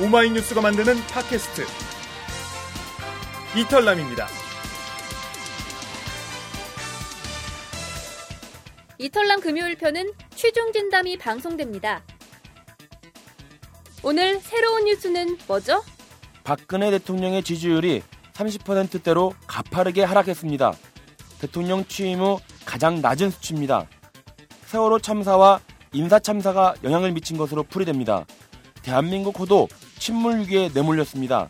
오마이뉴스가 만드는 팟캐스트 이털남입니다. 이털남 금요일 편은 최종 진담이 방송됩니다. 오늘 새로운 뉴스는 뭐죠? 박근혜 대통령의 지지율이 30%대로 가파르게 하락했습니다. 대통령 취임 후 가장 낮은 수치입니다. 세월호 참사와 인사 참사가 영향을 미친 것으로 풀이됩니다. 대한민국 호도 침몰 위기에 내몰렸습니다.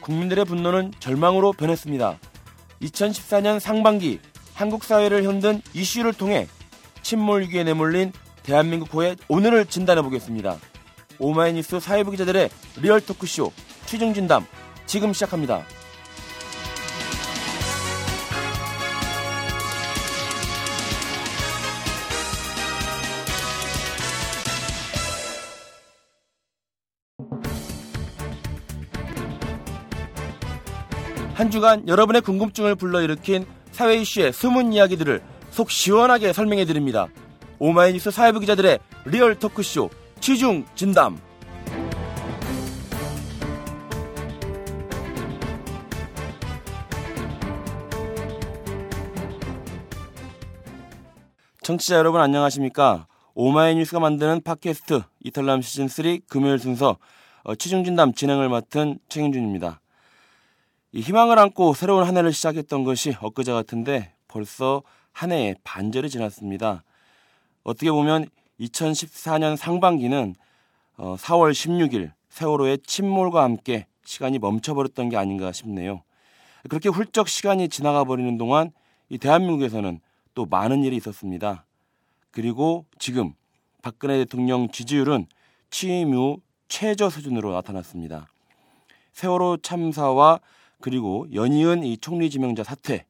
국민들의 분노는 절망으로 변했습니다. 2014년 상반기 한국 사회를 흔든 이슈를 통해 침몰 위기에 내몰린 대한민국 호의 오늘을 진단해 보겠습니다. 오마이뉴스 사회부 기자들의 리얼 토크쇼 취중 진담 지금 시작합니다. 한 주간 여러분의 궁금증을 불러일으킨 사회 이슈의 숨은 이야기들을 속 시원하게 설명해 드립니다. 오마이뉴스 사회부 기자들의 리얼 토크쇼 취중 진담. 청취자 여러분 안녕하십니까? 오마이뉴스가 만드는 팟캐스트 이털남 시즌 3 금요일 순서 어, 취중 진담 진행을 맡은 최인준입니다. 희망을 안고 새로운 한 해를 시작했던 것이 엊그제 같은데 벌써 한 해의 반절이 지났습니다. 어떻게 보면 2014년 상반기는 4월 어, 16일 세월호의 침몰과 함께 시간이 멈춰버렸던 게 아닌가 싶네요. 그렇게 훌쩍 시간이 지나가 버리는 동안 이 대한민국에서는 또 많은 일이 있었습니다. 그리고 지금 박근혜 대통령 지지율은 취임 후 최저 수준으로 나타났습니다. 세월호 참사와 그리고 연이은 이 총리 지명자 사퇴,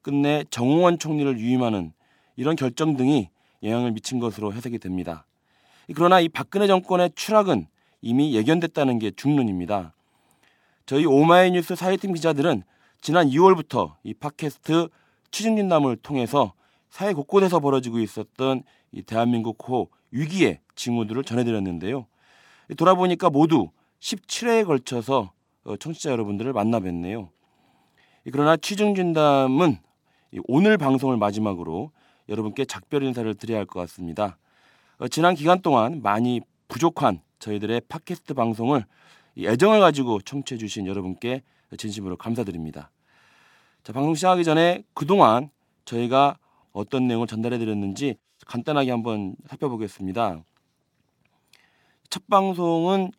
끝내 정홍원 총리를 유임하는 이런 결정 등이 영향을 미친 것으로 해석이 됩니다. 그러나 이 박근혜 정권의 추락은 이미 예견됐다는 게 중론입니다. 저희 오마이뉴스 사회팀 기자들은 지난 2월부터 이 팟캐스트 취중진담을 통해서 사회 곳곳에서 벌어지고 있었던 이 대한민국 호 위기의 징후들을 전해드렸는데요. 돌아보니까 모두 17회에 걸쳐서 어, 청취자 여러분들을 만나 뵀네요. 그러나 취중진담은 오늘 방송을 마지막으로 여러분께 작별 인사를 드려야 할 것 같습니다. 어, 지난 기간 동안 많이 부족한 저희들의 팟캐스트 방송을 애정을 가지고 청취해 주신 여러분께 진심으로 감사드립니다. 자, 방송 시작하기 전에 그동안 저희가 어떤 내용을 전달해 드렸는지 간단하게 한번 살펴보겠습니다. 첫 방송은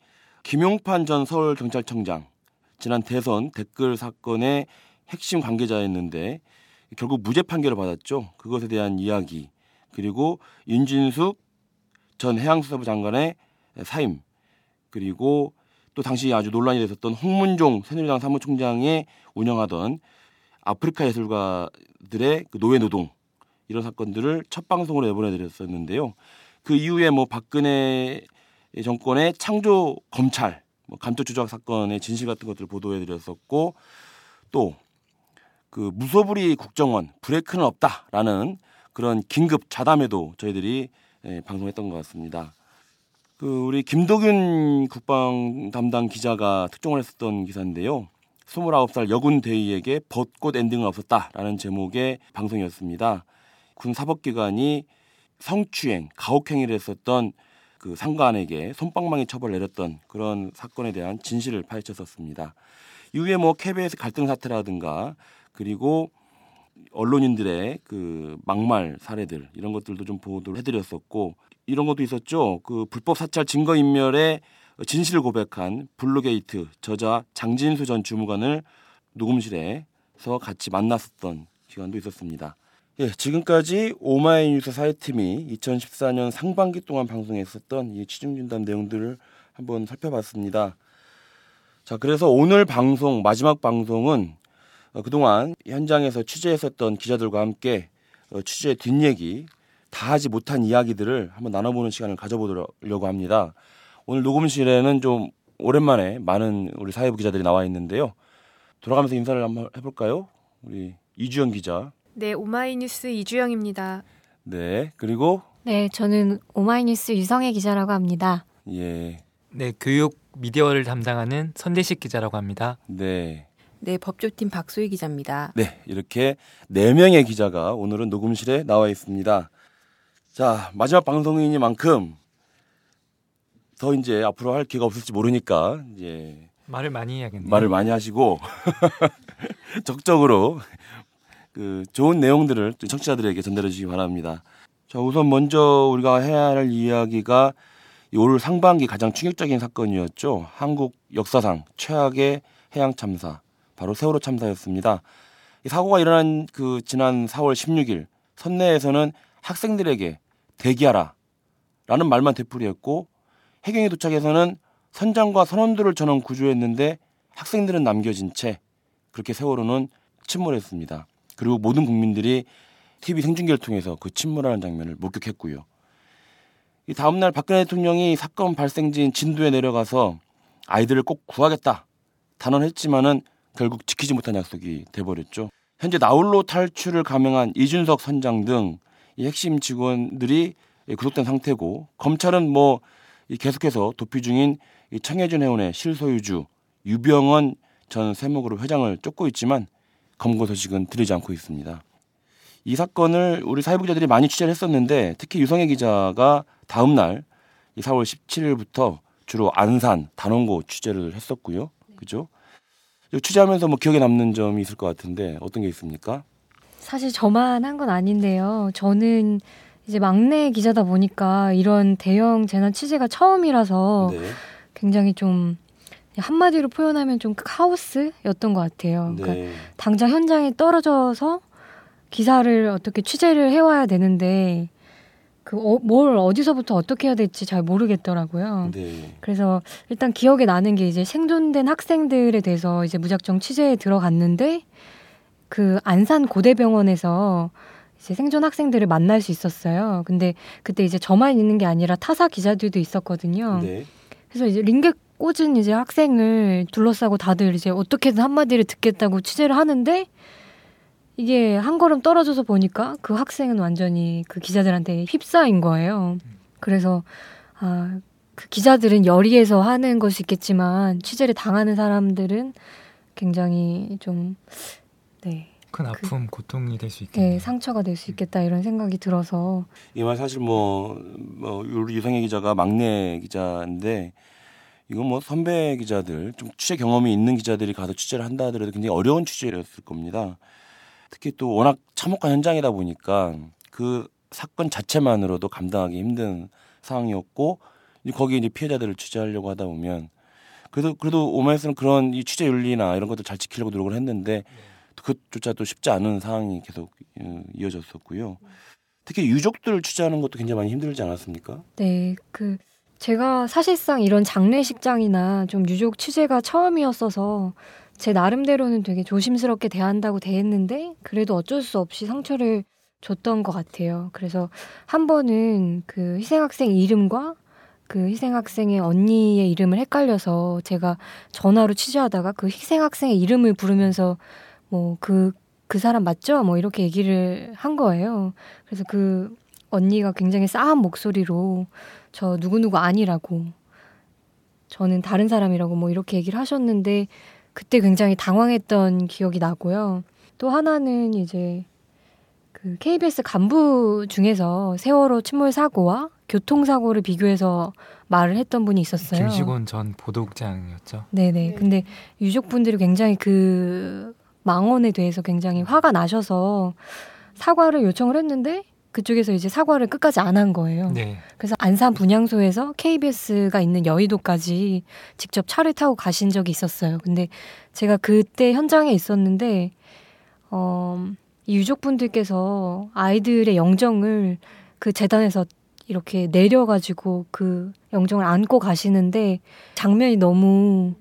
김용판 전 서울경찰청장 지난 대선 댓글 사건의 핵심 관계자였는데 결국 무죄 판결을 받았죠. 그것에 대한 이야기 그리고 윤진숙 전 해양수사부 장관의 사임 그리고 또 당시 아주 논란이 됐었던 홍문종 새누리당 사무총장이 운영하던 아프리카 예술가들의 그 노예 노동 이런 사건들을 첫 방송으로 내보내드렸었는데요. 그 이후에 뭐 박근혜 정권의 창조 검찰 뭐 감토 조작 사건의 진실 같은 것들을 보도해드렸었고 또 그 무소불위 국정원 브레이크는 없다라는 그런 긴급 자담에도 저희들이 예, 방송했던 것 같습니다. 그 우리 김도균 국방 담당 기자가 특종을 했었던 기사인데요. 29살 여군 대위에게 벚꽃 엔딩은 없었다라는 제목의 방송이었습니다. 군 사법기관이 성추행, 가혹행위를 했었던 그 상관에게 손방망이 처벌을 내렸던 그런 사건에 대한 진실을 파헤쳤었습니다. 이후에 뭐 KBS 갈등 사태라든가 그리고 언론인들의 그 막말 사례들 이런 것들도 좀 보도를 해드렸었고 이런 것도 있었죠. 그 불법 사찰 증거 인멸의 진실을 고백한 블루게이트 저자 장진수 전 주무관을 녹음실에서 같이 만났었던 기간도 있었습니다. 예, 지금까지 오마이뉴스 사회팀이 2014년 상반기 동안 방송했었던 이 취중진담 내용들을 한번 살펴봤습니다. 자, 그래서 오늘 방송 마지막 방송은 어, 그동안 현장에서 취재했었던 기자들과 함께 어, 취재 뒷얘기 다 하지 못한 이야기들을 한번 나눠보는 시간을 가져보려고 합니다. 오늘 녹음실에는 좀 오랜만에 많은 우리 사회부 기자들이 나와 있는데요. 돌아가면서 인사를 한번 해볼까요? 우리 이주영 기자. 네, 오마이뉴스 이주영입니다. 네, 그리고 네, 저는 오마이뉴스 유성애 기자라고 합니다. 예. 네, 교육 미디어를 담당하는 선대식 기자라고 합니다. 네. 네, 법조팀 박소희 기자입니다. 네, 이렇게 네 명의 기자가 오늘은 녹음실에 나와 있습니다. 자, 마지막 방송이니만큼 더 이제 앞으로 할 기회가 없을지 모르니까 이제 말을 많이 해야겠네요. 말을 많이 하시고 적극적으로 그 좋은 내용들을 청취자들에게 전달해 주시기 바랍니다. 자, 우선 먼저 우리가 해야 할 이야기가 올 상반기 가장 충격적인 사건이었죠. 한국 역사상 최악의 해양 참사, 바로 세월호 참사였습니다. 이 사고가 일어난 그 지난 4월 16일 선내에서는 학생들에게 대기하라라는 말만 되풀이했고 해경에 도착해서는 선장과 선원들을 전원 구조했는데 학생들은 남겨진 채 그렇게 세월호는 침몰했습니다. 그리고 모든 국민들이 TV 생중계를 통해서 그 침몰하는 장면을 목격했고요. 이 다음날 박근혜 대통령이 사건 발생지인 진도에 내려가서 아이들을 꼭 구하겠다 단언했지만은 결국 지키지 못한 약속이 돼버렸죠. 현재 나홀로 탈출을 감행한 이준석 선장 등 이 핵심 직원들이 구속된 상태고 검찰은 뭐 계속해서 도피 중인 이 청해준 해운의 실소유주 유병헌 전 세무그룹 회장을 쫓고 있지만 검거 소식은 들리지 않고 있습니다. 이 사건을 우리 사회부 기자들이 많이 취재를 했었는데 특히 유성애 기자가 다음 날 4월 17일부터 주로 안산, 단원고 취재를 했었고요. 그죠? 취재하면서 뭐 기억에 남는 점이 있을 것 같은데 어떤 게 있습니까? 사실 저만 한 건 아닌데요. 저는 이제 막내 기자다 보니까 이런 대형 재난 취재가 처음이라서 네. 굉장히 좀 한마디로 표현하면 좀 카오스였던 것 같아요. 그러니까 네. 당장 현장에 떨어져서 기사를 어떻게 취재를 해와야 되는데 그뭘 어 디서부터 어떻게 해야 될지 잘 모르겠더라고요. 네. 그래서 일단 기억에 나는 게 이제 생존된 학생들에 대해서 이제 무작정 취재에 들어갔는데 그 안산 고대병원에서 이제 생존 학생들을 만날 수 있었어요. 근데 그때 이제 저만 있는 게 아니라 타사 기자들도 있었거든요. 네. 그래서 이제 링게 꽂은 이제 학생을 둘러싸고 다들 이제 어떻게든 한마디를 듣겠다고 취재를 하는데 이게 한 걸음 떨어져서 보니까 그 학생은 완전히 그 기자들한테 휩싸인 거예요. 그래서 아, 그 기자들은 열의에서 하는 것이 있겠지만 취재를 당하는 사람들은 굉장히 좀 네, 큰 아픔, 고통이 될 수 있겠네요. 네 상처가 될 수 있겠다 이런 생각이 들어서 이말 사실 뭐, 뭐 유성애 기자가 막내 기자인데 이건 뭐 선배 기자들 좀 취재 경험이 있는 기자들이 가서 취재를 한다 하더라도 굉장히 어려운 취재였을 겁니다. 특히 또 워낙 참혹한 현장이다 보니까 그 사건 자체만으로도 감당하기 힘든 상황이었고 거기에 이제 피해자들을 취재하려고 하다 보면 그래도 그래도 오마이스는 그런 이 취재 윤리나 이런 것도 잘 지키려고 노력을 했는데 그것조차도 쉽지 않은 상황이 계속 어, 이어졌었고요. 특히 유족들을 취재하는 것도 굉장히 많이 힘들지 않았습니까? 네, 그 제가 사실상 이런 장례식장이나 좀 유족 취재가 처음이었어서 제 나름대로는 되게 조심스럽게 대한다고 대했는데 그래도 어쩔 수 없이 상처를 줬던 것 같아요. 그래서 한 번은 그 희생학생 이름과 그 희생학생의 언니의 이름을 헷갈려서 제가 전화로 취재하다가 그 희생학생의 이름을 부르면서 뭐 그, 그 사람 맞죠? 뭐 이렇게 얘기를 한 거예요. 그래서 그 언니가 굉장히 싸한 목소리로 저 누구누구 아니라고 저는 다른 사람이라고 뭐 이렇게 얘기를 하셨는데 그때 굉장히 당황했던 기억이 나고요. 또 하나는 이제 그 KBS 간부 중에서 세월호 침몰 사고와 교통사고를 비교해서 말을 했던 분이 있었어요. 김시곤 전 보도국장이었죠. 네네. 근데 유족분들이 굉장히 그 망언에 대해서 굉장히 화가 나셔서 사과를 요청을 했는데 그쪽에서 이제 사과를 끝까지 안 한 거예요. 네. 그래서 안산 분향소에서 KBS가 있는 여의도까지 직접 차를 타고 가신 적이 있었어요. 근데 제가 그때 현장에 있었는데 어, 이 유족분들께서 아이들의 영정을 그 재단에서 이렇게 내려가지고 그 영정을 안고 가시는데 장면이 너무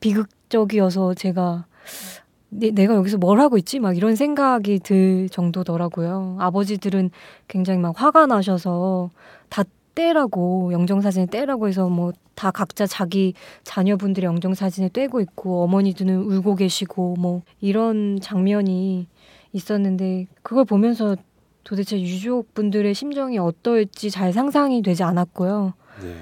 비극적이어서 제가 내, 내가 여기서 뭘 하고 있지? 막 이런 생각이 들 정도더라고요. 아버지들은 굉장히 막 화가 나셔서 다 떼라고 영정사진을 떼라고 해서 뭐 다 각자 자기 자녀분들의 영정사진을 떼고 있고 어머니들은 울고 계시고 뭐 이런 장면이 있었는데 그걸 보면서 도대체 유족분들의 심정이 어떨지 잘 상상이 되지 않았고요. 네.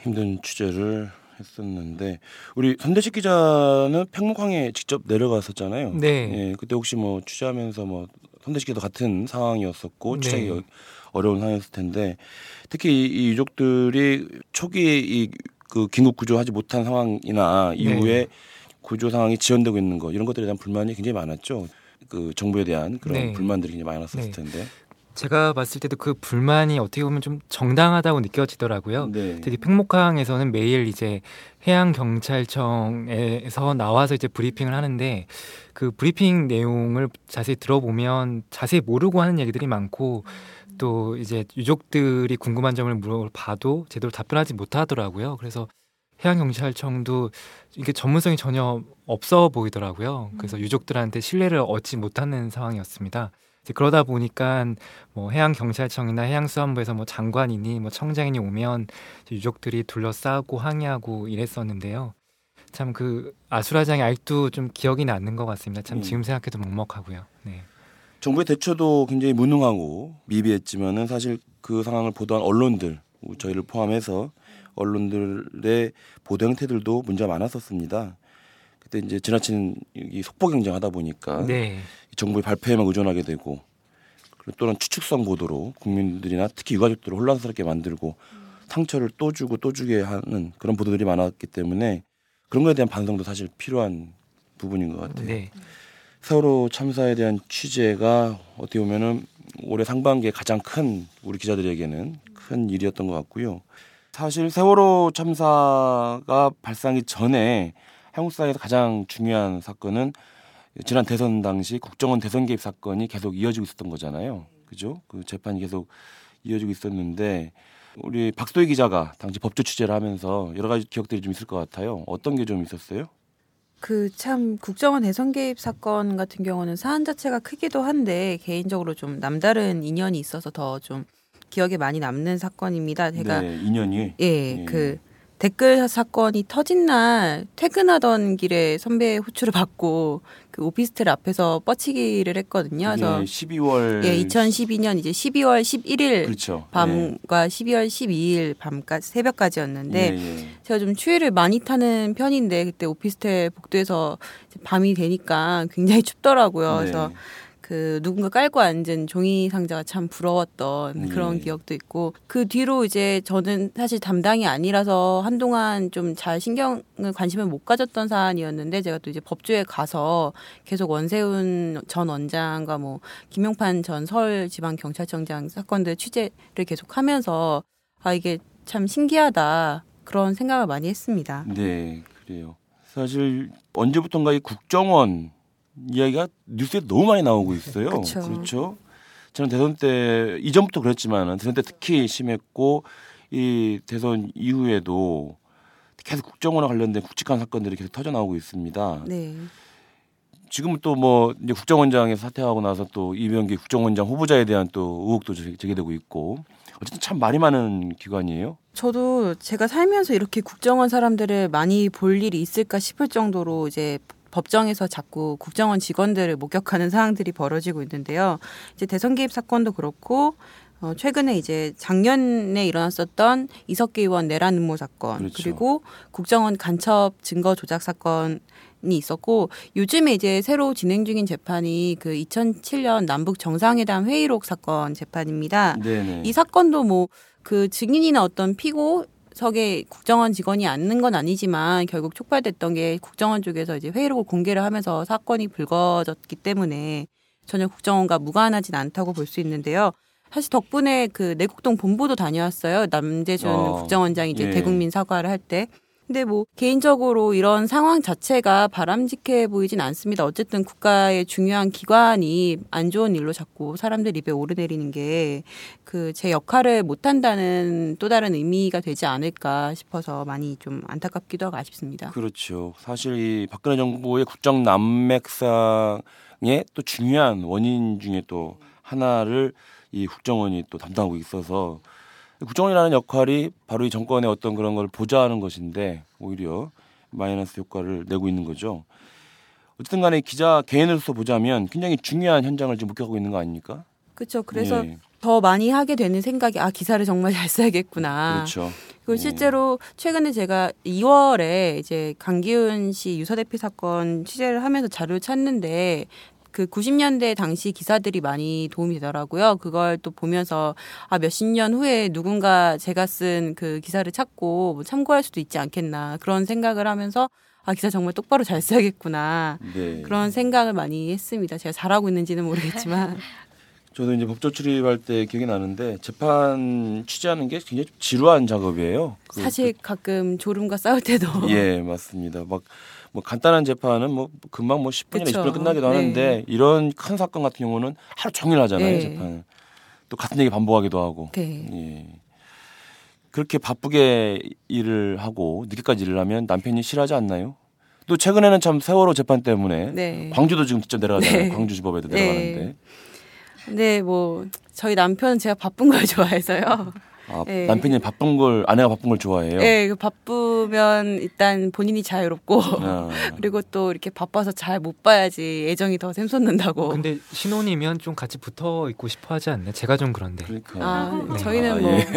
힘든 취재를 했었는데 우리 선대식 기자는 팽목항에 직접 내려갔었잖아요. 네. 예, 그때 혹시 뭐 취재하면서 뭐 선대식 기자도 같은 상황이었었고 네. 취재하기 어려운 상황이었을 텐데 특히 이, 이 유족들이 초기에 이 그 긴급 구조하지 못한 상황이나 이후에 구조 상황이 지연되고 있는 거 이런 것들에 대한 불만이 굉장히 많았죠. 그 정부에 대한 그런 네. 불만들이 굉장히 많았었을 네. 텐데. 제가 봤을 때도 그 불만이 어떻게 보면 좀 정당하다고 느껴지더라고요. 네. 특히 팽목항에서는 매일 이제 해양 경찰청에서 나와서 이제 브리핑을 하는데 그 브리핑 내용을 자세히 들어보면 자세히 모르고 하는 얘기들이 많고 또 이제 유족들이 궁금한 점을 물어봐도 제대로 답변하지 못하더라고요. 그래서 해양 경찰청도 이게 전문성이 전혀 없어 보이더라고요. 그래서 유족들한테 신뢰를 얻지 못하는 상황이었습니다. 이제 그러다 보니까 뭐 해양 경찰청이나 해양 수산부에서 뭐 장관이니 뭐 청장이니 오면 유족들이 둘러싸고 항의하고 이랬었는데요. 참 그 아수라장이 아직도 좀 기억이 나는 것 같습니다. 참 음. 지금 생각해도 먹먹하고요. 네. 정부의 대처도 굉장히 무능하고 미비했지만은 사실 그 상황을 보도한 언론들 저희를 포함해서 언론들의 보도 형태들도 문제가 많았었습니다. 그때 이제 지나친 이 속보 경쟁하다 보니까 네. 정부의 발표에만 의존하게 되고 그리고 또는 추측성 보도로 국민들이나 특히 유가족들을 혼란스럽게 만들고 상처를 또 주고 또 주게 하는 그런 보도들이 많았기 때문에 그런 거에 대한 반성도 사실 필요한 부분인 것 같아요. 네. 세월호 참사에 대한 취재가 어떻게 보면은 올해 상반기에 가장 큰 우리 기자들에게는 큰 일이었던 것 같고요. 사실 세월호 참사가 발생하기 전에 한국 사회에서 가장 중요한 사건은 지난 대선 당시 국정원 대선 개입 사건이 계속 이어지고 있었던 거잖아요. 그죠? 그 재판이 계속 이어지고 있었는데 우리 박소희 기자가 당시 법조 취재를 하면서 여러 가지 기억들이 좀 있을 것 같아요. 어떤 게 좀 있었어요? 그 참 국정원 대선 개입 사건 같은 경우는 사안 자체가 크기도 한데 개인적으로 좀 남다른 인연이 있어서 더 좀 기억에 많이 남는 사건입니다. 제가 네, 인연이 예, 예. 그 댓글 사건이 터진 날 퇴근하던 길에 선배의 호출을 받고 그 오피스텔 앞에서 뻗치기를 했거든요. 그래서 예, 12월 예, 2012년 이제 12월 11일 그렇죠. 밤과 12월 12일 밤까지 새벽까지였는데 예, 예. 제가 좀 추위를 많이 타는 편인데 그때 오피스텔 복도에서 밤이 되니까 굉장히 춥더라고요. 그래서 네. 그 누군가 깔고 앉은 종이 상자가 참 부러웠던 네. 그런 기억도 있고 그 뒤로 이제 저는 사실 담당이 아니라서 한동안 좀 잘 신경을 관심을 못 가졌던 사안이었는데 제가 또 이제 법조에 가서 계속 원세훈 전 원장과 뭐 김용판 전 서울 지방 경찰청장 사건들 취재를 계속 하면서 아 이게 참 신기하다 그런 생각을 많이 했습니다. 네, 그래요. 사실 언제부턴가 이 국정원 이야기가 뉴스에 너무 많이 나오고 있어요. 그쵸. 그렇죠. 저는 대선 때 이전부터 그랬지만 대선 때 특히 심했고 이 대선 이후에도 계속 국정원과 관련된 굵직한 사건들이 계속 터져 나오고 있습니다. 네. 지금은 또뭐 이제 국정원장에서 사퇴하고 나서 또 이명기 국정원장 후보자에 대한 또 의혹도 제- 제기되고 있고 어쨌든 참 말이 많은 기관이에요. 저도 제가 살면서 이렇게 국정원 사람들을 많이 볼 일이 있을까 싶을 정도로 이제 법정에서 자꾸 국정원 직원들을 목격하는 상황들이 벌어지고 있는데요. 이제 대선 개입 사건도 그렇고 어, 최근에 이제 작년에 일어났었던 이석기 의원 내란 음모 사건 그렇죠. 그리고 국정원 간첩 증거 조작 사건 이 있었고 요즘에 이제 새로 진행 중인 재판이 그 2007년 남북 정상회담 회의록 사건 재판입니다. 네네. 이 사건도 뭐 그 증인이나 어떤 피고 석의 국정원 직원이 앉는 건 아니지만 결국 촉발됐던 게 국정원 쪽에서 이제 회의록을 공개를 하면서 사건이 불거졌기 때문에 전혀 국정원과 무관하진 않다고 볼 수 있는데요. 사실 덕분에 그 내곡동 본부도 다녀왔어요. 남재준 어, 국정원장이 이제 예. 대국민 사과를 할 때. 근데 뭐 개인적으로 이런 상황 자체가 바람직해 보이진 않습니다. 어쨌든 국가의 중요한 기관이 안 좋은 일로 자꾸 사람들 입에 오르내리는 게 그 제 역할을 못 한다는 또 다른 의미가 되지 않을까 싶어서 많이 좀 안타깝기도 하고 아쉽습니다. 그렇죠. 사실 이 박근혜 정부의 국정 남맥상의 또 중요한 원인 중에 또 하나를 이 국정원이 또 담당하고 있어서 국정원이라는 역할이 바로 이 정권의 어떤 그런 걸 보좌하는 것인데 오히려 마이너스 효과를 내고 있는 거죠. 어쨌든 간에 기자 개인으로서 보자면 굉장히 중요한 현장을 지금 목격하고 있는 거 아닙니까? 그렇죠. 그래서 예, 더 많이 하게 되는 생각이 아 기사를 정말 잘 써야겠구나. 그렇죠. 그리고 예. 실제로 최근에 제가 2월에 이제 강기훈 씨 유서대피 사건 취재를 하면서 자료를 찾는데 그 90년대 당시 기사들이 많이 도움이 되더라고요. 그걸 또 보면서 아 몇십 년 후에 누군가 제가 쓴 그 기사를 찾고 뭐 참고할 수도 있지 않겠나 그런 생각을 하면서 아 기사 정말 똑바로 잘 써야겠구나 네. 그런 생각을 많이 했습니다. 제가 잘하고 있는지는 모르겠지만 저도 이제 법조 출입할 때 기억이 나는데 재판 취재하는 게 굉장히 좀 지루한 작업이에요. 그- 사실 가끔 졸음과 싸울 때도 그- 예, 맞습니다. 막 뭐 간단한 재판은 뭐 금방 뭐 10분이나 그쵸. 20분 끝나기도 네. 하는데 이런 큰 사건 같은 경우는 하루 종일 하잖아요, 네. 재판. 또 같은 얘기 반복하기도 하고. 네. 예. 그렇게 바쁘게 일을 하고 늦게까지 일을 하면 남편이 싫어하지 않나요? 또 최근에는 참 세월호 재판 때문에 네. 광주도 지금 직접 내려가잖아요. 네. 광주 지법에도 네. 내려가는데. 근데 뭐 저희 남편은 제가 바쁜 걸 좋아해서요. 아, 네. 남편이 바쁜 걸 아내가 바쁜 걸 좋아해요. 네, 그 바쁘면 일단 본인이 자유롭고 아, 그리고 또 이렇게 바빠서 잘 못 봐야지 애정이 더 샘솟는다고. 근데 신혼이면 좀 같이 붙어 있고 싶어 하지 않나요? 제가 좀 그런데. 그러니까. 아, 네. 저희는 아, 뭐 예.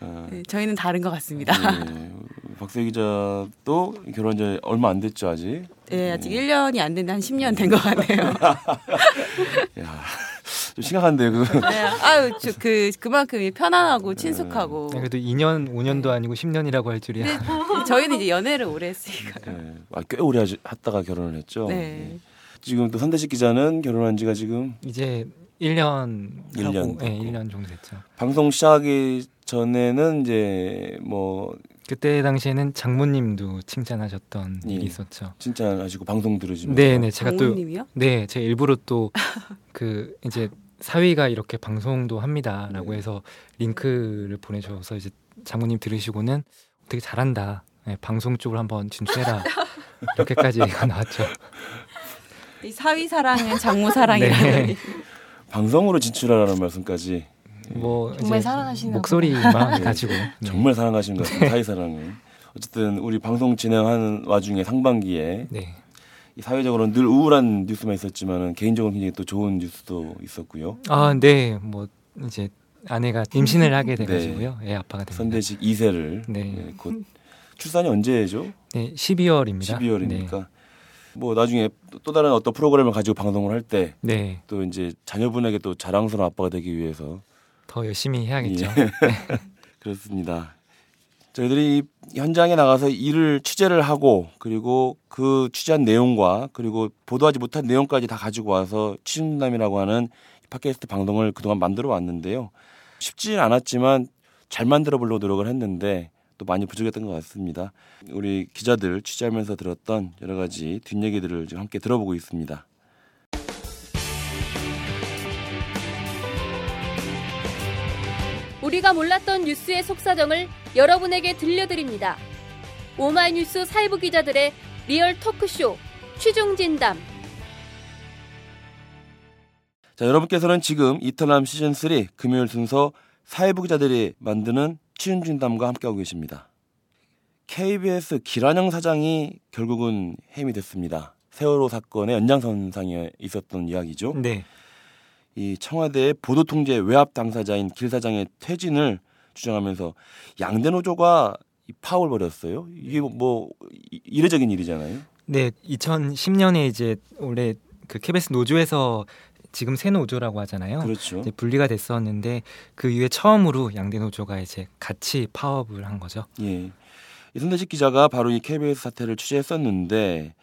아, 네, 저희는 다른 것 같습니다. 예. 박세 기자도 결혼 이제 얼마 안 됐죠 아직. 네, 아직 1년이 안 됐는데 한 10년 된 것 같네요. 야, 좀 심각한데요. 그. 네, 아유, 저, 그 그만큼 편안하고 친숙하고. 네, 그래도 2년, 5년도 아니고 10년이라고 할 줄이야. 네, 저희는 이제 연애를 오래 했으니까. 예. 아, 꽤 오래 하시, 했다가 결혼을 했죠. 네. 예. 지금 또 선대식 기자는 결혼한 지가 지금 이제 1년 일 하고, 년 네, 됐고. 1년 정도 됐죠. 방송 시작하기 전에는 이제 뭐 그때 당시에는 장모님도 칭찬하셨던 예. 일이 있었죠. 칭찬하시고 방송 들으시면서 네, 네, 제가 또 장모님이요? 네, 제가 일부러 또 그 이제 사위가 이렇게 방송도 합니다라고 네. 해서 링크를 보내줘서 이제 장모님 들으시고는 되게 잘한다. 네, 방송 쪽으로 한번 진출해라. 이렇게까지 얘기가 나왔죠. 이 사위 사랑은 장모 사랑이라는. 네. 방송으로 진출하라는 말씀까지 뭐 정말 이제 사랑하시나 목소리만 네. 가지고 네. 정말 사랑하시는 것 같습니다. 사회 사랑을. 어쨌든 우리 방송 진행하는 와중에 상반기에 네. 이 사회적으로 늘 우울한 뉴스만 있었지만은 개인적으로 굉장히 또 좋은 뉴스도 있었고요. 아, 네. 뭐 이제 아내가 임신을 하게 돼 가지고요. 애 아빠가 됩니다. 선대식 2세를 네. 곧 출산이 언제죠? 네, 12월입니다. 12월이니까 뭐 나중에 또- 또 다른 어떤 프로그램을 가지고 방송을 할 때또 네. 네. 이제 자녀분에게 또 자랑스러운 아빠가 되기 위해서 더 열심히 해야겠죠. 예. 그렇습니다. 저희들이 이 현장에 나가서 일을 취재를 하고 그리고 그 취재한 내용과 그리고 보도하지 못한 내용까지 다 가지고 와서 취준남이라고 하는 이 팟캐스트 방송을 그동안 만들어 왔는데요. 쉽지는 않았지만 잘 만들어 보려고 노력을 했는데 또 많이 부족했던 것 같습니다. 우리 기자들 취재하면서 들었던 여러 가지 뒷얘기들을 지금 함께 들어보고 있습니다. 우리가 몰랐던 뉴스의 속사정을 여러분에게 들려드립니다. 오마이뉴스 사회부 기자들의 리얼 토크쇼 취중 진담 자, 여러분께서는 지금 이털남 시즌 3 금요일 순서 사회부 기자들이 만드는 취중진담과 함께하고 계십니다. KBS 길환영 사장이 결국은 해임이 됐습니다. 세월호 사건의 연장선상에 있었던 이야기죠. 네. 이 청와대의 보도통제 외압 당사자인 길 사장의 퇴진을 주장하면서 양대 노조가 이 파업을 벌였어요. 이게 뭐 이- 이례적인 일이잖아요. 네, 2010년에 이제 원래 그 KBS 노조에서 지금 새 노조라고 하잖아요. 그렇죠. 분리가 됐었는데 그 이후에 처음으로 양대 노조가 이제 같이 파업을 한 거죠. 예. 이 손대식 기자가 바로 이 KBS 사태를 취재했었는데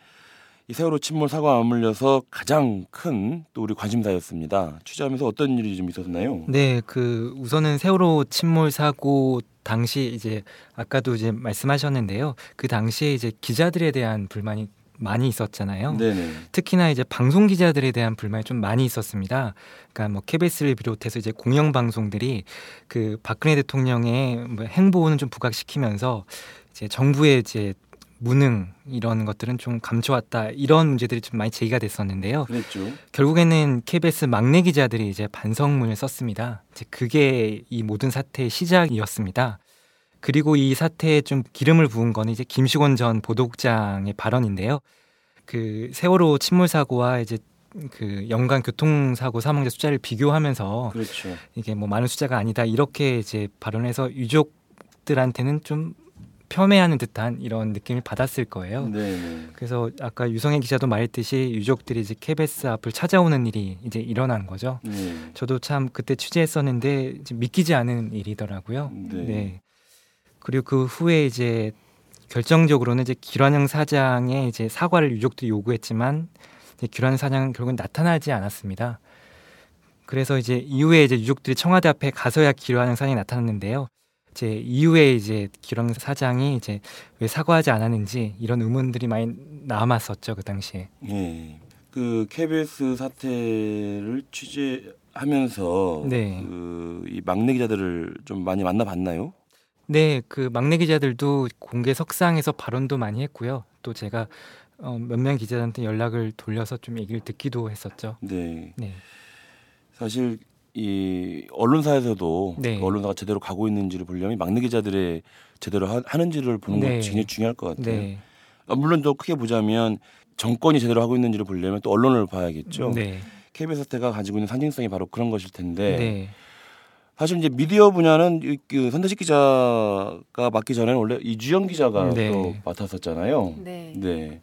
이 세월호 침몰 사고와 맞물려서 가장 큰 또 우리 관심사였습니다. 취재하면서 어떤 일이 좀 있었나요? 네, 그 우선은 세월호 침몰 사고 당시 이제 아까도 이제 말씀하셨는데요. 그 당시에 이제 기자들에 대한 불만이 많이 있었잖아요. 네네. 특히나 이제 방송 기자들에 대한 불만이 좀 많이 있었습니다. 그러니까 뭐 KBS를 비롯해서 이제 공영 방송들이 그 박근혜 대통령의 뭐 행보는 좀 부각시키면서 이제 정부의 이제 무능 이런 것들은 좀 감춰왔다 이런 문제들이 좀 많이 제기가 됐었는데요. 그랬죠. 결국에는 KBS 막내 기자들이 이제 반성문을 썼습니다. 이제 그게 이 모든 사태의 시작이었습니다. 그리고 이 사태에 좀 기름을 부은 거는 이제 김시곤 전 보도국장의 발언인데요. 그 세월호 침몰 사고와 이제 그 연간 교통사고 사망자 숫자를 비교하면서 그렇죠. 이게 뭐 많은 숫자가 아니다 이렇게 이제 발언해서 유족 들한테는 좀 폄훼하는 듯한 이런 느낌을 받았을 거예요. 네, 네. 그래서 아까 유성혜 기자도 말했듯이 유족들이 이제 KBS 앞을 찾아오는 일이 이제 일어난 거죠. 네. 저도 참 그때 취재했었는데 믿기지 않은 일이더라고요. 네. 그리고 그 후에 이제 결정적으로는 이제 기란영 사장의 이제 사과를 유족들이 요구했지만 기란영 사장은 결국은 나타나지 않았습니다. 그래서 이제 이후에 이제 유족들이 청와대 앞에 가서야 기란영 사장이 나타났는데요. 이제 이후에 이제 기란 사장이 이제 왜 사과하지 않았는지 이런 의문들이 많이 남았었죠 그 당시에. 예. 그 KBS 사태를 취재하면서 네. 그이 막내 기자들을 좀 많이 만나봤나요? 네, 그 막내 기자들도 공개 석상에서 발언도 많이 했고요. 또 제가 어, 몇명 기자들한테 연락을 돌려서 좀 얘기를 듣기도 했었죠. 네. 네, 사실 이 언론사에서도 네. 그 언론사가 제대로 가고 있는지를 보려면 막내 기자들의 제대로 하, 하는지를 보는 네. 것이 굉장히 중요할 것 같아요. 네, 아, 물론 더 크게 보자면 정권이 제대로 하고 있는지를 보려면 또 언론을 봐야겠죠. 네, KBS 사태가 가지고 있는 상징성이 바로 그런 것일 텐데 네, 사실 이제 미디어 분야는 이- 그 선대식 기자가 맡기 전에는 원래 이주영 기자가 네. 또 맡았었잖아요. 네. 네.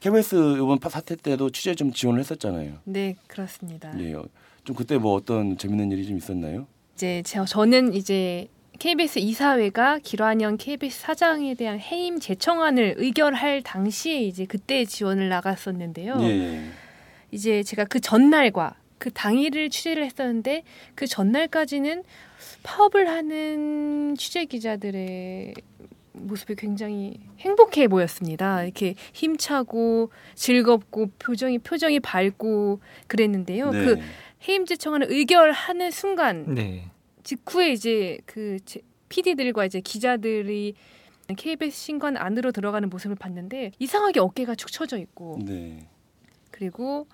KBS 이번 파- 사태 때도 취재 좀 지원을 했었잖아요. 네, 그렇습니다. 예. 좀 그때 뭐 어떤 재밌는 일이 좀 있었나요? 이제 저, 저는 이제 KBS 이사회가 기란영 KBS 사장에 대한 해임 재청안을 의결할 당시에 이제 그때 지원을 나갔었는데요. 예. 이제 제가 그 전날과 그 당일을 취재를 했었는데 그 전날까지는 파업을 하는 취재 기자들의 모습이 굉장히 행복해 보였습니다. 이렇게 힘차고 즐겁고 표정이 표정이 밝고 그랬는데요. 네. 그 해임 재청안을 의결하는 순간 네, 직후에 이제 그 PD들과 이제 기자들이 KBS 신관 안으로 들어가는 모습을 봤는데 이상하게 어깨가 축 처져 있고 네. 그리고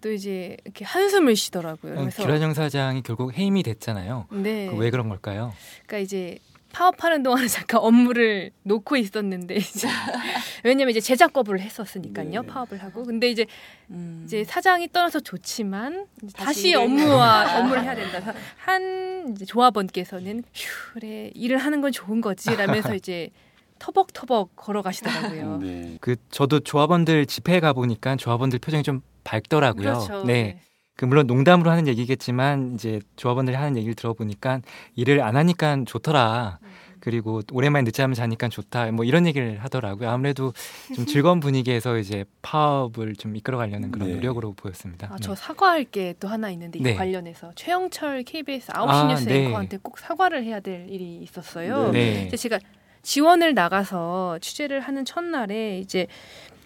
또 이제 이렇게 한숨을 쉬더라고요. 어, 그래서 기란영 사장이 결국 해임이 됐잖아요. 네, 그왜 그런 걸까요? 그러니까 이제 파업하는 동안은 잠깐 업무를 놓고 있었는데 이제 왜냐면 이제 제작 거부를 했었으니까요 네. 파업을 하고 근데 이제 음. 이제 사장이 떠나서 좋지만 다시 다시 업무와 업무를 해야 된다. 한 이제 조합원께서는 휴 그래 일을 하는 건 좋은 거지 라면서 이제 터벅터벅 걸어가시더라고요. 네. 그 저도 조합원들 집회에 가 보니까 조합원들 표정이 좀 밝더라고요. 그렇죠. 네. 그 물론 농담으로 하는 얘기겠지만 이제 조합원들이 하는 얘기를 들어보니까 일을 안 하니까 좋더라. 그리고 오랜만에 늦잠을 자니까 좋다. 뭐 이런 얘기를 하더라고요. 아무래도 좀 즐거운 분위기에서 이제 파업을 좀 이끌어가려는 그런 네. 노력으로 보였습니다. 아, 네. 저 사과할 게 또 하나 있는데 이거 네. 관련해서 최영철 KBS 9시 아, 뉴스 네. 앵커한테 꼭 사과를 해야 될 일이 있었어요. 네. 근데 제가 지원을 나가서 취재를 하는 첫날에 이제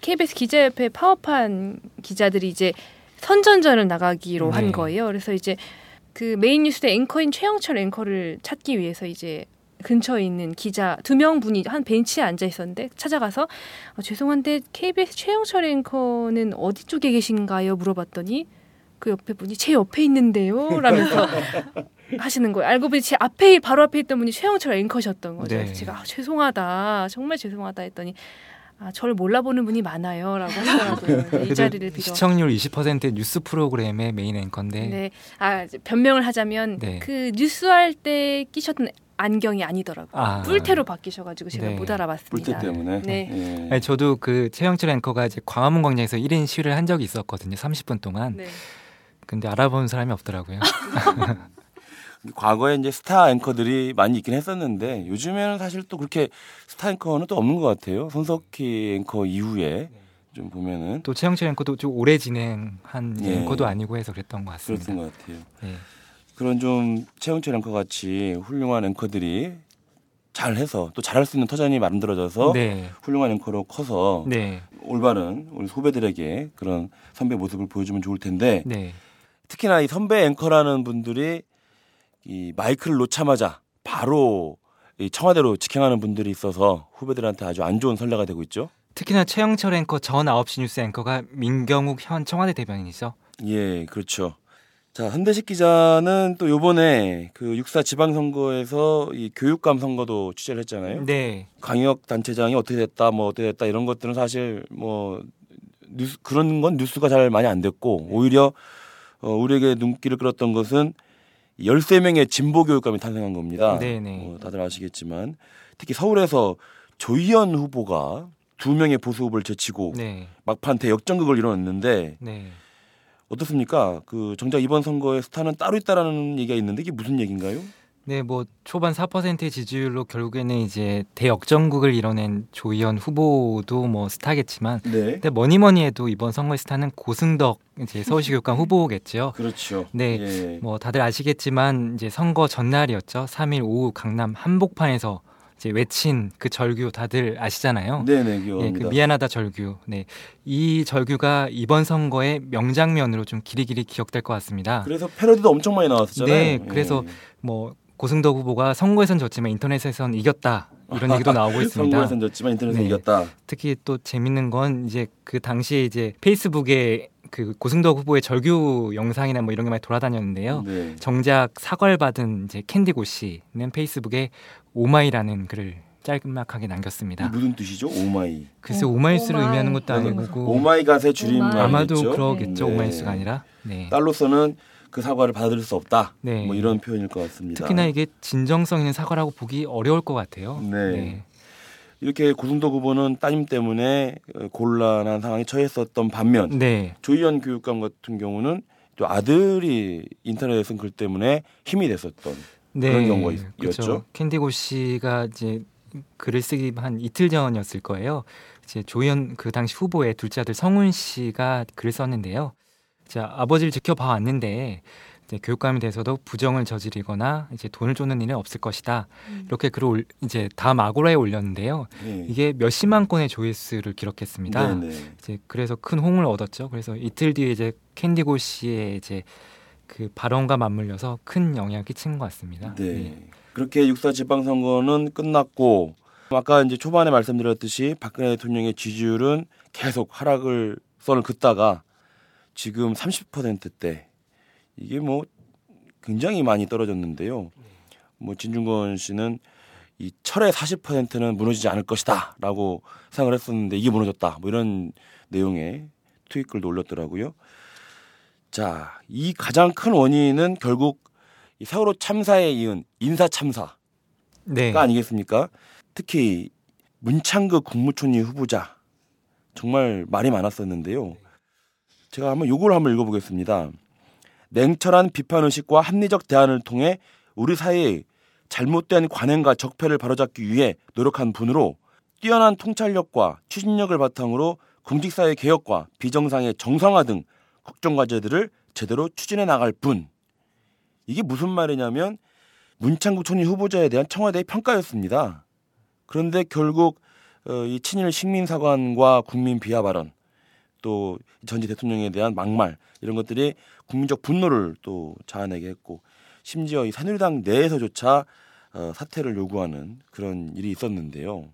KBS 기자협회 파업한 기자들이 이제 선전전을 나가기로 네. 한 거예요. 그래서 이제 그 메인 뉴스의 앵커인 최영철 앵커를 찾기 위해서 이제 근처에 있는 기자 두 명 분이 한 벤치에 앉아 있었는데 찾아가서 어, 죄송한데 KBS 최영철 앵커는 어디 쪽에 계신가요? 물어봤더니 그 옆에 분이 제 옆에 있는데요. 라면서 하시는 거예요. 알고 보니 제 앞에 바로 앞에 있던 분이 최영철 앵커셨던 거죠. 네. 제가 아, 죄송하다. 정말 죄송하다 했더니 아, 저를 몰라보는 분이 많아요라고 하더라고요. 이 자리를 빌어. 시청률 20%의 뉴스 프로그램의 메인 앵커인데 네. 아, 변명을 하자면 네. 그 뉴스 할 때 끼셨던 안경이 아니더라고요. 아. 뿔테로 바뀌셔가지고 제가 네. 못 알아봤습니다. 뿔테 때문에. 네. 예. 아니, 저도 그 최영철 앵커가 이제 광화문 광장에서 1인 시위를 한 적이 있었거든요. 30분 동안. 네. 근데 알아본 사람이 없더라고요. 과거에 이제 스타 앵커들이 많이 있긴 했었는데 요즘에는 사실 또 그렇게 스타 앵커는 또 없는 것 같아요. 손석희 앵커 이후에 좀 보면은 또 최영철 앵커도 좀 오래 진행한 예. 앵커도 아니고 해서 그랬던 것 같습니다. 그랬던 것 같아요. 네. 그런 좀 최영철 앵커 같이 훌륭한 앵커들이 잘해서 또 잘할 수 있는 터전이 만들어져서 네. 훌륭한 앵커로 커서 네. 올바른 우리 후배들에게 그런 선배 모습을 보여주면 좋을 텐데 네. 특히나 이 선배 앵커라는 분들이 이 마이크를 놓자마자 바로 이 청와대로 직행하는 분들이 있어서 후배들한테 아주 안 좋은 선례가 되고 있죠. 특히나 최영철 앵커 전 9시 뉴스 앵커가 민경욱 현 청와대 대변인이죠. 예, 그렇죠. 자, 현대식 기자는 또 요번에 그 육사 지방선거에서 이 교육감 선거도 취재를 했잖아요. 네. 강역 단체장이 어떻게 됐다, 뭐 어떻게 됐다 이런 것들은 사실 뭐 뉴스 그런 건 뉴스가 잘 많이 안 됐고 오히려 어, 우리에게 눈길을 끌었던 것은 13명의 진보 교육감이 탄생한 겁니다. 네네. 어, 다들 아시겠지만 특히 서울에서 조희연 후보가 두 명의 보수 후보를 제치고 네. 막판 대역전극을 이뤄냈는데 네. 어떻습니까? 그 정작 이번 선거의 스타는 따로 있다라는 얘기가 있는데 이게 무슨 얘기인가요? 네, 뭐 초반 4%의 지지율로 결국에는 이제 대역전국을 이뤄낸 조희연 후보도 뭐 스타겠지만 네. 근데 뭐니 뭐니 해도 이번 선거의 스타는 고승덕 이제 서울시 교육감 후보겠죠. 그렇죠. 네. 예. 뭐 다들 아시겠지만 이제 선거 전날이었죠. 3일 오후 강남 한복판에서 이제 외친 그 절규 다들 아시잖아요. 네네 예, 기억합니다. 그 미안하다 절규. 네. 이 절규가 이번 선거의 명장면으로 좀 길이길이 기억될 것 같습니다. 그래서 패러디도 엄청 많이 나왔었잖아요. 네, 그래서 뭐 고승덕 후보가 선거에선 졌지만 인터넷에선 이겼다. 이런 얘기도 나오고 있습니다. 선거에선 졌지만 인터넷에 네. 이겼다. 특히 또 재밌는 건 이제 그 당시에 이제 페이스북에 그 고승덕 후보의 절규 영상이나 뭐 이런 게 많이 돌아다녔는데요. 네. 정작 사과를 받은 이제 캔디고 씨는 페이스북에 Oh my라는 글을 짤막하게 남겼습니다. 무슨 뜻이죠? Oh my. 글쎄 어, 오마이뉴스로 오마이. 의미하는 것도 네. 아니고 오마이갓의 줄임말. 오마이. 아마도? 그러겠죠 네. 오마이뉴스가 아니라. 네. 딸로서는 그 사과를 받아들일 수 없다. 네. 뭐 이런 표현일 것 같습니다. 특히나 이게 진정성 있는 사과라고 보기 어려울 것 같아요. 네. 이렇게 고승덕 후보는 따님 때문에 어, 곤란한 상황에 처했었던 반면 네. 조희연 교육감 같은 경우는 또 아들이 인터넷에 쓴글 때문에 힘이 됐었던 네. 그런 경우가 있- 그렇죠. 였죠? 캔디고 씨가 이제 글을 쓰기 한 이틀 전이었을 거예요. 이제 조현 그 당시 후보의 둘째 아들 성훈 씨가 글을 썼는데요. 자 아버지를 지켜봐 왔는데 이제 교육감이 돼서도 부정을 저지르거나 이제 돈을 쫓는 일은 없을 것이다. 이렇게 글을 올, 이제 다음 아고라에 올렸는데요. 네. 이게 몇십만 건의 조회수를 기록했습니다. 네 네. 이제 그래서 큰 홍을 얻었죠. 그래서 이틀 뒤에 이제 캔디고 씨의 이제 그 발언과 맞물려서 큰 영향을 끼친 것 같습니다. 네. 예. 그렇게 육사 지방선거는 끝났고 아까 이제 초반에 말씀드렸듯이 박근혜 대통령의 지지율은 계속 하락을 선을 긋다가 지금 30%대 이게 뭐 굉장히 많이 떨어졌는데요. 뭐 진중권 씨는 이 철의 40%는 무너지지 않을 것이다라고 생각을 했었는데 이게 무너졌다. 뭐 이런 내용의 트윗글도 올렸더라고요. 자, 이 가장 큰 원인은 결국 이 세월호 참사에 이은 인사 참사가 네. 아니겠습니까? 특히 문창극 국무총리 후보자 정말 말이 많았었는데요. 제가 한번 요걸 한번 읽어보겠습니다. 냉철한 비판 의식과 합리적 대안을 통해 우리 사회의 잘못된 관행과 적폐를 바로잡기 위해 노력한 분으로 뛰어난 통찰력과 추진력을 바탕으로 공직사회 개혁과 비정상의 정상화 등 국정 과제들을 제대로 추진해 나갈 분. 이게 무슨 말이냐면 문창국 총리 후보자에 대한 청와대의 평가였습니다. 그런데 결국 어, 이 친일 식민사관과 국민 비하 발언 또 전직 대통령에 대한 막말 이런 것들이 국민적 분노를 또 자아내게 했고 심지어 이 새누리당 내에서조차 어, 사퇴를 요구하는 그런 일이 있었는데요.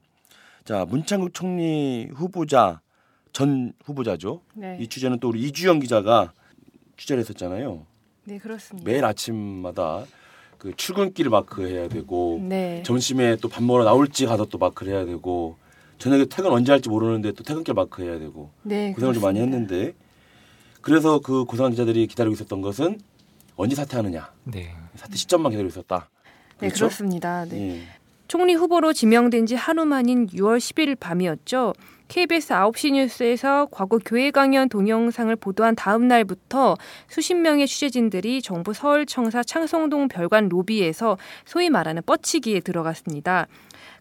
자 문창국 총리 후보자 전 후보자죠. 네. 이 취재는 또 우리 이주영 기자가 취재를 했었잖아요. 네, 그렇습니다. 매일 아침마다 그 출근길 마크해야 되고 네. 점심에 또 밥 먹으러 나올지 가서 또 마크를 해야 되고 저녁에 퇴근 언제 할지 모르는데 또 퇴근길 마크 해야 되고 네, 고생을 좀 많이 그렇습니다. 했는데 그래서 그 고생한 기자들이 기다리고 있었던 것은 언제 사퇴하느냐 네. 사퇴 시점만 기다리고 있었다. 네, 그렇죠? 그렇습니다. 네. 예. 총리 후보로 지명된 지 하루 만인 6월 11일 밤이었죠. KBS 9시 뉴스에서 과거 교회 강연 동영상을 보도한 다음 날부터 수십 명의 취재진들이 정부 서울청사 창성동 별관 로비에서 소위 말하는 뻗치기에 들어갔습니다.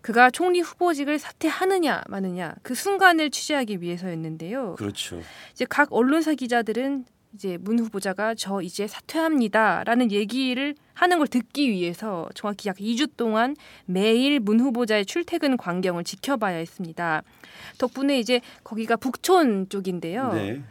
그가 총리 후보직을 사퇴하느냐 마느냐 그 순간을 취재하기 위해서였는데요. 그렇죠. 이제 각 언론사 기자들은 이제 문 후보자가 저 이제 사퇴합니다라는 얘기를 하는 걸 듣기 위해서 정확히 약 2주 동안 매일 문 후보자의 출퇴근 광경을 지켜봐야 했습니다. 덕분에 이제 거기가 북촌 쪽인데요. 네.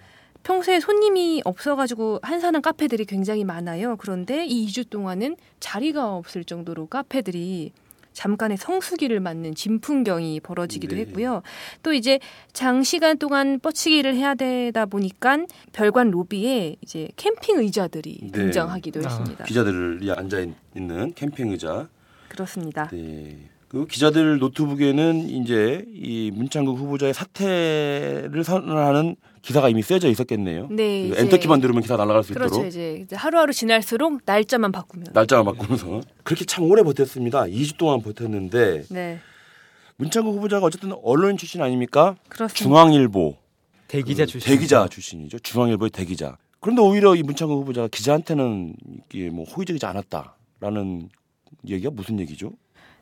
평소에 손님이 없어가지고 한산한 카페들이 굉장히 많아요. 그런데 이 2주 동안은 자리가 없을 정도로 카페들이 잠깐의 성수기를 맞는 진풍경이 벌어지기도 네. 했고요. 또 이제 장시간 동안 뻗치기를 해야 되다 보니까 별관 로비에 이제 캠핑 의자들이 네. 등장하기도 아, 했습니다. 기자들이 앉아 있는 캠핑 의자. 그렇습니다. 네. 그 기자들 노트북에는 이제 이 문창국 후보자의 사퇴를 선언하는 기사가 이미 쓰여져 있었겠네요. 네, 이제- 엔터키만 누르면 기사 날아갈 수 그렇죠. 있도록 이제 이제 하루하루 지날수록 날짜만 바꾸면. 날짜만 바꾸면서 그렇게 참 오래 버텼습니다. 2주 동안 버텼는데 네, 문창국 후보자가 어쨌든 언론 출신 아닙니까? 그렇습니다. 중앙일보 대기자 그 출신 대기자 출신이죠. 중앙일보의 대기자. 그런데 오히려 이 문창국 후보자가 기자한테는 이게 뭐 호의적이지 않았다라는 얘기가 무슨 얘기죠?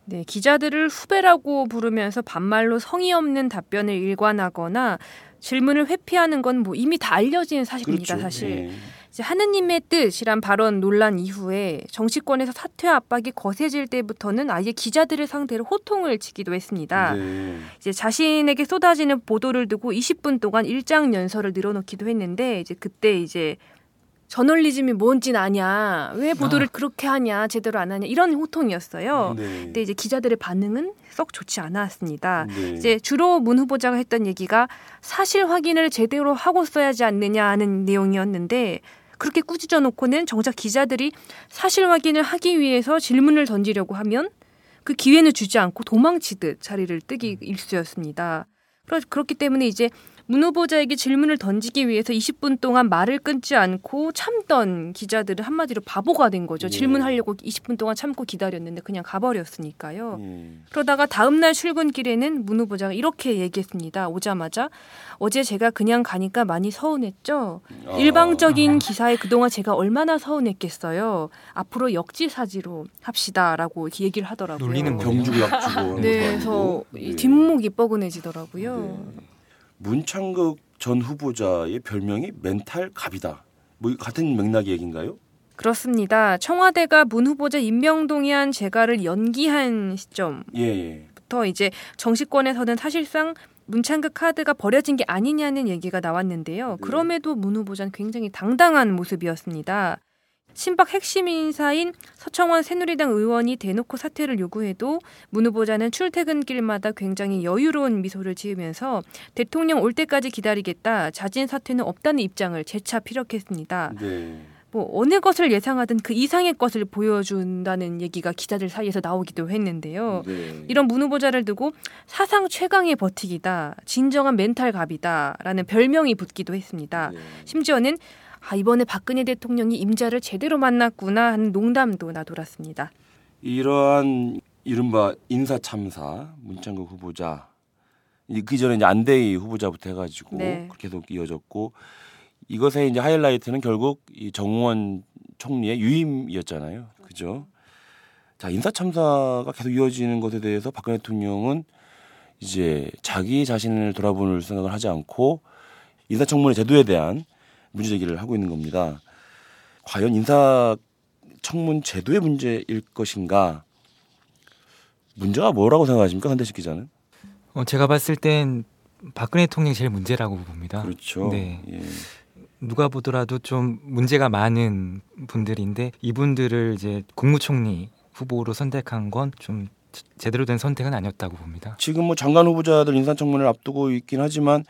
네, 기자들을 후배라고 부르면서 반말로 성의 없는 답변을 일관하거나 질문을 회피하는 건 뭐 이미 다 알려진 사실입니다. 사실 예. 이제 하느님의 뜻이란 발언 논란 이후에 정치권에서 사퇴 압박이 거세질 때부터는 아예 기자들을 상대로 호통을 치기도 했습니다. 네. 이제 자신에게 쏟아지는 보도를 두고 20분 동안 일장 연설을 늘어놓기도 했는데 이제 그때 이제 저널리즘이 뭔진 아냐 왜 보도를 그렇게 하냐 제대로 안 하냐 이런 호통이었어요. 네. 근데 이제 기자들의 반응은 썩 좋지 않았습니다. 네. 이제 주로 문 후보자가 했던 얘기가 사실 확인을 제대로 하고 써야지 않느냐 하는 내용이었는데 그렇게 꾸짖어 놓고는 정작 기자들이 사실 확인을 하기 위해서 질문을 던지려고 하면 그 기회는 주지 않고 도망치듯 자리를 뜨기 일쑤였습니다. 그렇- 그렇기 때문에 이제 문 후보자에게 질문을 던지기 위해서 20분 동안 말을 끊지 않고 참던 기자들은 한마디로 바보가 된 거죠. 네. 질문하려고 20분 동안 참고 기다렸는데 그냥 가버렸으니까요. 예. 그러다가 다음날 출근길에는 문 후보자가 이렇게 얘기했습니다. 오자마자 어제 제가 그냥 가니까 많이 서운했죠. 아. 일방적인 기사에 그동안 제가 얼마나 서운했겠어요. 앞으로 역지사지로 합시다라고 이렇게 얘기를 하더라고요. 놀리는. 병주고 약주고 네, 그래서 네. 뒷목이 뻐근해지더라고요. 네. 문창극 전 후보자의 별명이 멘탈 갑이다. 뭐 같은 맥락의 얘기인가요? 그렇습니다. 청와대가 문 후보자 임명 동의안 재가를 연기한 시점부터 예, 예. 이제 정치권에서는 사실상 문창극 카드가 버려진 게 아니냐는 얘기가 나왔는데요. 그럼에도 문 후보자는 굉장히 당당한 모습이었습니다. 친박 핵심 인사인 서청원 새누리당 의원이 대놓고 사퇴를 요구해도 문 후보자는 출퇴근길마다 굉장히 여유로운 미소를 지으면서 대통령 올 때까지 기다리겠다. 자진 사퇴는 없다는 입장을 재차 피력했습니다. 네. 뭐 어느 것을 예상하든 그 이상의 것을 보여준다는 얘기가 기자들 사이에서 나오기도 했는데요. 네. 이런 문 후보자를 두고 사상 최강의 버티기다, 진정한 멘탈 갑이다라는 별명이 붙기도 했습니다. 네. 심지어는 아, 이번에 박근혜 대통령이 임자를 제대로 만났구나 하는 농담도 나돌았습니다. 이러한 이른바 인사 참사 문창극 후보자 이- 그 전에 이제 안대희 후보자부터 해가지고 네. 그렇게 계속 이어졌고 이것의 이제 하이라이트는 결국 이 정우원 총리의 유임이었잖아요. 그죠? 자 인사 참사가 계속 이어지는 것에 대해서 박근혜 대통령은 이제 자기 자신을 돌아보는 생각을 하지 않고 인사청문회 제도에 대한 문제 제기를 하고 있는 겁니다. 과연 인사 청문 제도의 문제일 것인가? 문제가 뭐라고 생각하십니까, 한대식 기자는? 어, 제가 봤을 땐 박근혜 대통령이 제일 문제라고 봅니다. 그렇죠. 네. 예. 누가 보더라도 좀 문제가 많은 분들인데 이분들을 이제 국무총리 후보로 선택한 건 좀 제대로 된 선택은 아니었다고 봅니다. 지금 뭐 장관 후보자들 인사청문회를 앞두고 있긴 하지만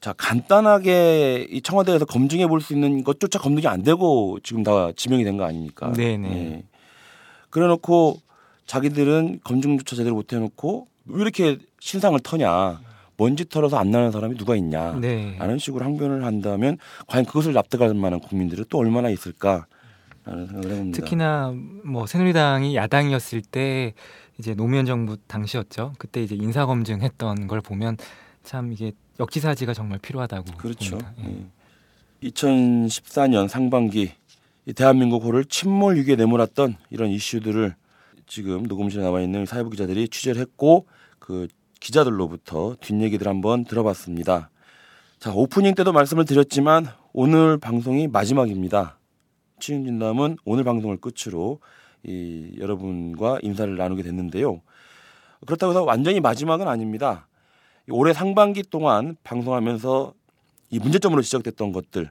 자 간단하게 이 청와대에서 검증해 볼 수 있는 것조차 검증이 안 되고 지금 다 지명이 된 거 아닙니까? 네네. 예. 그래놓고 자기들은 검증조차 제대로 못 해놓고 왜 이렇게 신상을 터냐? 먼지 털어서 안 나는 사람이 누가 있냐? 네. 라는 식으로 항변을 한다면 과연 그것을 납득할 만한 국민들이 또 얼마나 해봅니다. 특히나 뭐 새누리당이 야당이었을 때 이제 노무현 정부 당시였죠. 그때 이제 인사 검증했던 걸 보면 참 이게 역지사지가 정말 필요하다고 그렇죠. 예. 예. 2014년 상반기 이 대한민국 호를 침몰 위기에 내몰았던 이런 이슈들을 지금 녹음실에 나와 있는 사회부 기자들이 취재를 했고 그 기자들로부터 뒷얘기들 한번 들어봤습니다. 자 오프닝 때도 말씀을 드렸지만 오늘 방송이 마지막입니다. 취임 진담은 오늘 방송을 끝으로 이 여러분과 인사를 나누게 됐는데요. 그렇다고 해서 완전히 마지막은 아닙니다. 이 올해 상반기 동안 방송하면서 이 문제점으로 지적됐던 것들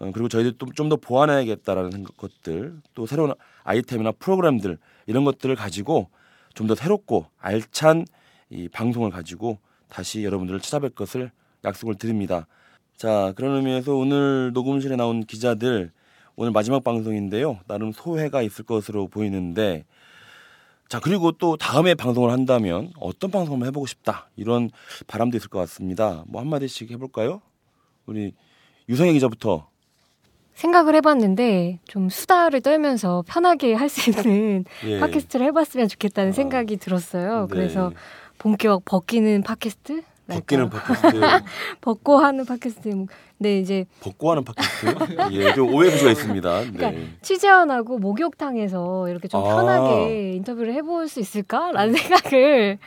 어, 그리고 저희들 좀 더 보완해야겠다라는 것들 또 새로운 아이템이나 프로그램들 이런 것들을 가지고 좀 더 새롭고 알찬 이 방송을 가지고 다시 여러분들을 찾아뵐 것을 약속을 드립니다. 자 그런 의미에서 오늘 녹음실에 나온 기자들 오늘 마지막 방송인데요. 나름 소회가 있을 것으로 보이는데 자 그리고 또 다음에 방송을 한다면 어떤 방송을 해보고 싶다 이런 바람도 있을 것 같습니다. 뭐 한마디씩 해볼까요? 우리 유성애 기자부터 생각을 해봤는데 좀 수다를 떨면서 편하게 할 수 있는 예. 팟캐스트를 해봤으면 좋겠다는 아. 생각이 들었어요. 네. 그래서 본격 벗기는 팟캐스트? 벗기는? 팟캐스트 벗고 하는 팟캐스트. 네 이제 벗고 하는 팟캐스트 예, 좀 오해 구조가 있습니다. 네. 그러니까 취재원하고 목욕탕에서 이렇게 좀 아. 편하게 인터뷰를 해볼 수 있을까라는 생각을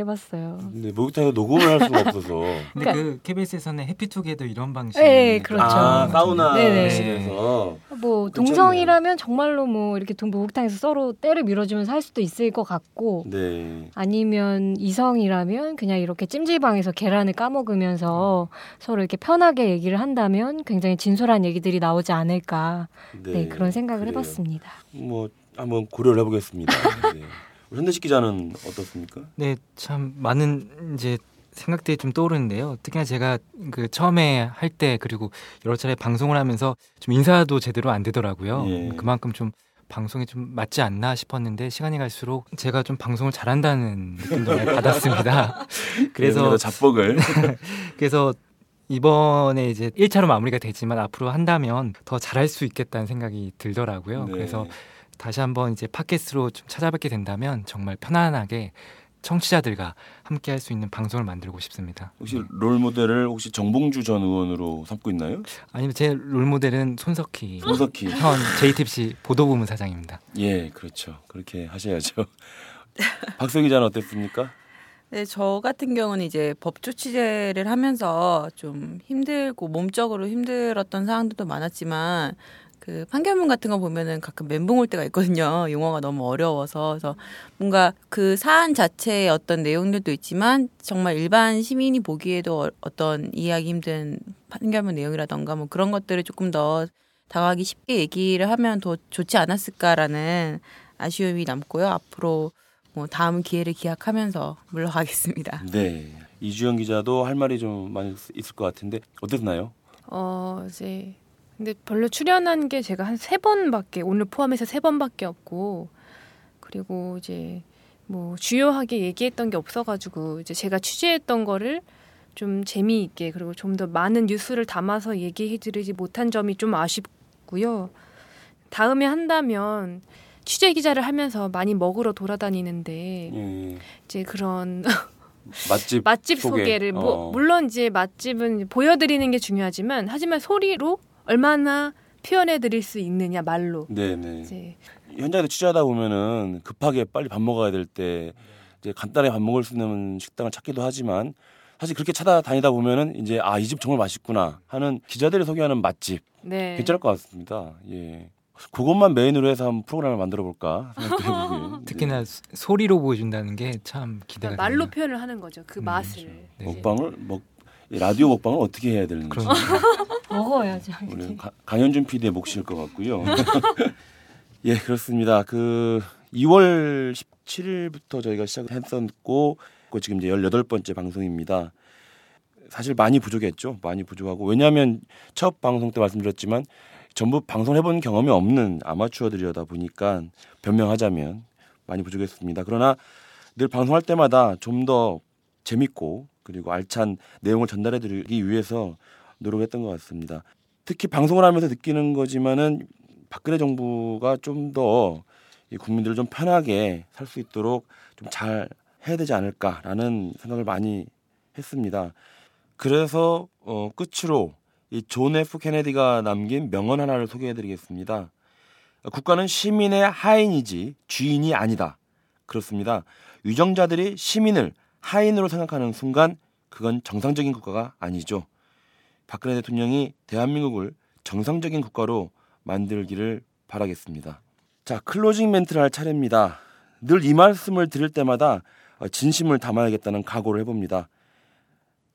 해봤어요. 근데 목욕탕에서 녹음을 할 수가 없어서 근데 그러니까- 그 KBS에서는 해피투게더 이런 방식. 네, 그렇죠. 아 사우나 네네. 실에서 뭐. 동성이라면 정말로 뭐 이렇게 동- 목욕탕에서 서로 때를 밀어주면서 할 수도 있을 것 같고 네. 아니면 이성이라면 그냥 이렇게 찜질방에서 계란을 까먹으면서 서로 이렇게 편하게 얘기를 한다면 굉장히 진솔한 얘기들이 나오지 않을까 네, 그런 생각을 그래요. 해봤습니다. 뭐 한번 고려를 해보겠습니다. 네. 현대식 기자는 어떻습니까? 네, 참 많은 이제 생각들이 좀 떠오르는데요. 특히나 제가 그 처음에 할 때 그리고 여러 차례 방송을 하면서 좀 인사도 제대로 안 되더라고요. 예. 그만큼 좀 방송에 좀 맞지 않나 싶었는데 시간이 갈수록 제가 좀 방송을 잘한다는 느낌도 많이 받았습니다. 그래서 그래서 잡복을 그래서 이번에 이제 1차로 마무리가 되지만 앞으로 한다면 더 잘할 수 있겠다는 생각이 들더라고요. 네. 그래서 다시 한번 이제 팟캐스트로 좀 찾아뵙게 된다면 정말 편안하게 청취자들과 함께 할 수 있는 방송을 만들고 싶습니다. 혹시 롤 모델을 혹시 정봉주 전 의원으로 삼고 있나요? 아니면 제 롤 모델은 손석희 손석희. 현 JTBC 보도부문 사장입니다. 예, 그렇죠. 그렇게 하셔야죠. 박서 기자는 어땠습니까? 네, 저 같은 경우는 이제 법조 취재를 하면서 좀 힘들고 몸적으로 힘들었던 상황들도 많았지만 그 판결문 같은 거 보면은 가끔 멘붕 올 때가 있거든요. 용어가 너무 어려워서 그래서 뭔가 그 사안 자체의 어떤 내용들도 있지만 정말 일반 시민이 보기에도 어- 어떤 이해하기 힘든 판결문 내용이라던가 뭐 그런 것들을 조금 더 다가가기 쉽게 얘기를 하면 더 좋지 않았을까라는 아쉬움이 남고요. 앞으로 뭐 다음 기회를 기약하면서 물러가겠습니다. 네. 이주영 기자도 할 말이 좀 많이 있을 것 같은데 어땠나요? 어 이제 근데 별로 출연한 게 제가 한 세 번밖에 오늘 포함해서 세 번밖에 없고 그리고 이제 뭐 주요하게 얘기했던 게 없어가지고 이제 제가 취재했던 거를 좀 재미있게 그리고 좀 더 많은 뉴스를 담아서 얘기해드리지 못한 점이 좀 아쉽고요. 다음에 한다면 취재 기자를 하면서 많이 먹으러 돌아다니는데 예. 이제 그런 맛집 맛집 소개. 소개를 뭐 어. 물론 이제 맛집은 보여드리는 게 중요하지만 하지만 소리로 얼마나 표현해 드릴 수 있느냐 말로 네, 네. 이제 현장에서 취재하다 보면은 급하게 빨리 밥 먹어야 될 때 이제 간단하게 밥 먹을 수 있는 식당을 찾기도 하지만 사실 그렇게 찾아다니다 보면은 이제 아 이 집 정말 맛있구나 하는 기자들이 소개하는 맛집 네 괜찮을 것 같습니다. 예. 그것만 메인으로 해서 한번 프로그램을 만들어 볼까 생각도 해보고요. 특히나 소- 소리로 보여준다는 게 참 기대가 그러니까 말로 되네요. 표현을 하는 거죠 그 음, 맛을 그렇죠. 네. 네. 먹방을 먹이 라디오 먹방을 어떻게 해야 되는지. 먹어야죠. 우리 가- 강현준 PD의 몫일 것 같고요. 예, 그렇습니다. 그 2월 17일부터 저희가 시작했었고 그 지금 이제 18번째 방송입니다. 사실 많이 부족했죠. 많이 부족하고 왜냐하면 첫 방송 때 말씀드렸지만 전부 방송을 해본 경험이 없는 아마추어들이다 보니까 변명하자면 많이 부족했습니다. 그러나 늘 방송할 때마다 좀 더 재밌고 그리고 알찬 내용을 전달해드리기 위해서 노력했던 것 같습니다. 특히 방송을 하면서 느끼는 거지만은 박근혜 정부가 좀 더 국민들을 좀 편하게 살 수 있도록 좀 잘 해야 되지 않을까라는 생각을 많이 했습니다. 그래서 어, 끝으로 이 존 F 케네디가 남긴 명언 하나를 소개해드리겠습니다. 국가는 시민의 하인이지 주인이 아니다. 그렇습니다. 위정자들이 시민을 하인으로 생각하는 순간 그건 정상적인 국가가 아니죠. 박근혜 대통령이 대한민국을 정상적인 국가로 만들기를 바라겠습니다. 자, closing 멘트를 할 차례입니다. 늘 이 말씀을 드릴 때마다 어, 진심을 담아야겠다는 각오를 해봅니다.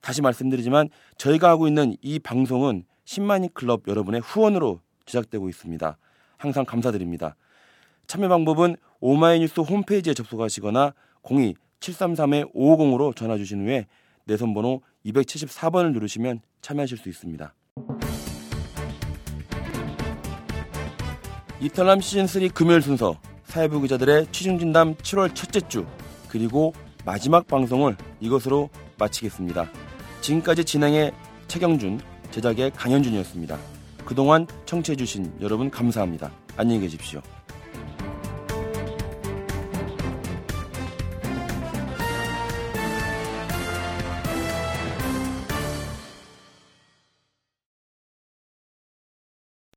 다시 말씀드리지만 저희가 하고 있는 이 방송은 10만인 클럽 여러분의 후원으로 제작되고 있습니다. 항상 감사드립니다. 참여 방법은 오마이뉴스 홈페이지에 접속하시거나 02-733-550으로 전화 주신 후에 내선 번호 274번을 누르시면 참여하실 수 있습니다. 이탈남 시즌3 금요일 순서 사회부 기자들의 취중진담 7월 첫째 주 그리고 마지막 방송을 이것으로 마치겠습니다. 지금까지 진행의 최경준, 제작의 강현준이었습니다. 그동안 청취해주신 여러분 감사합니다. 안녕히 계십시오.